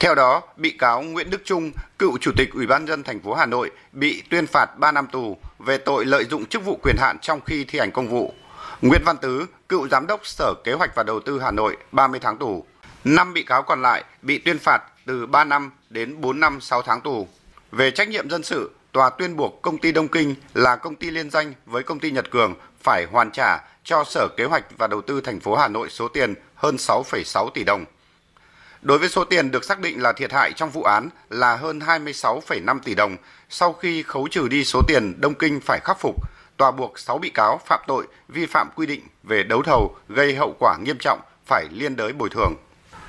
Theo đó, bị cáo Nguyễn Đức Trung, cựu chủ tịch Ủy ban dân thành phố Hà Nội bị tuyên phạt 3 năm tù về tội lợi dụng chức vụ quyền hạn trong khi thi hành công vụ. Nguyễn Văn Tứ, cựu giám đốc Sở Kế hoạch và Đầu tư Hà Nội 30 tháng tù. 5 bị cáo còn lại bị tuyên phạt từ 3 năm đến 4 năm 6 tháng tù. Về trách nhiệm dân sự, tòa tuyên buộc công ty Đông Kinh là công ty liên danh với công ty Nhật Cường phải hoàn trả cho Sở Kế hoạch và Đầu tư thành phố Hà Nội số tiền hơn 6,6 tỷ đồng. Đối với số tiền được xác định là thiệt hại trong vụ án là hơn 26,5 tỷ đồng, sau khi khấu trừ đi số tiền Đông Kinh phải khắc phục, tòa buộc 6 bị cáo phạm tội vi phạm quy định về đấu thầu gây hậu quả nghiêm trọng phải liên đới bồi thường.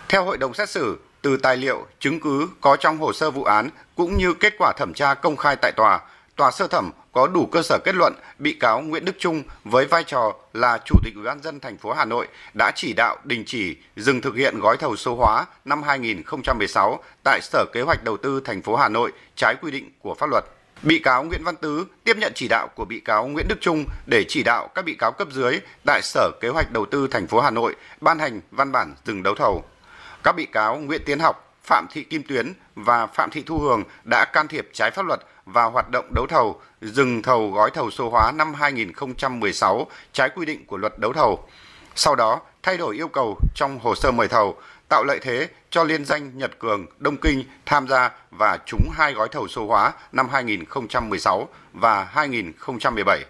Theo hội đồng xét xử, từ tài liệu, chứng cứ có trong hồ sơ vụ án cũng như kết quả thẩm tra công khai tại tòa, tòa sơ thẩm có đủ cơ sở kết luận bị cáo Nguyễn Đức Trung với vai trò là chủ tịch Ủy ban dân thành phố Hà Nội đã chỉ đạo đình chỉ dừng thực hiện gói thầu số hóa năm 2016 tại Sở Kế hoạch Đầu tư thành phố Hà Nội trái quy định của pháp luật. Bị cáo Nguyễn Văn Tứ tiếp nhận chỉ đạo của bị cáo Nguyễn Đức Trung để chỉ đạo các bị cáo cấp dưới tại Sở Kế hoạch Đầu tư thành phố Hà Nội ban hành văn bản dừng đấu thầu. Các bị cáo Nguyễn Tiến Học, Phạm Thị Kim Tuyến và Phạm Thị Thu Hường đã can thiệp trái pháp luật vào hoạt động đấu thầu, dừng thầu gói thầu số hóa năm 2016 trái quy định của luật đấu thầu. Sau đó, thay đổi yêu cầu trong hồ sơ mời thầu, tạo lợi thế cho liên danh Nhật Cường, Đông Kinh tham gia và trúng hai gói thầu số hóa năm 2016 và 2017.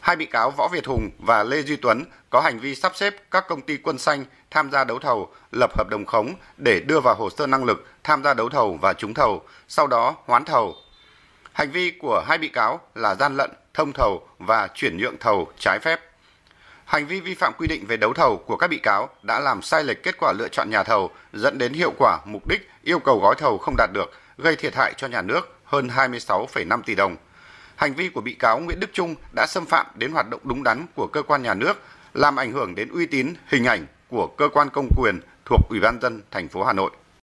Hai bị cáo Võ Việt Hùng và Lê Duy Tuấn có hành vi sắp xếp các công ty quân xanh tham gia đấu thầu, lập hợp đồng khống để đưa vào hồ sơ năng lực tham gia đấu thầu và trúng thầu, sau đó hoán thầu. Hành vi của hai bị cáo là gian lận, thông thầu và chuyển nhượng thầu trái phép. Hành vi vi phạm quy định về đấu thầu của các bị cáo đã làm sai lệch kết quả lựa chọn nhà thầu, dẫn đến hiệu quả mục đích yêu cầu gói thầu không đạt được, gây thiệt hại cho nhà nước hơn 26,5 tỷ đồng. Hành vi của bị cáo Nguyễn Đức Trung đã xâm phạm đến hoạt động đúng đắn của cơ quan nhà nước, làm ảnh hưởng đến uy tín, hình ảnh của cơ quan công quyền thuộc Ủy ban dân thành phố Hà Nội.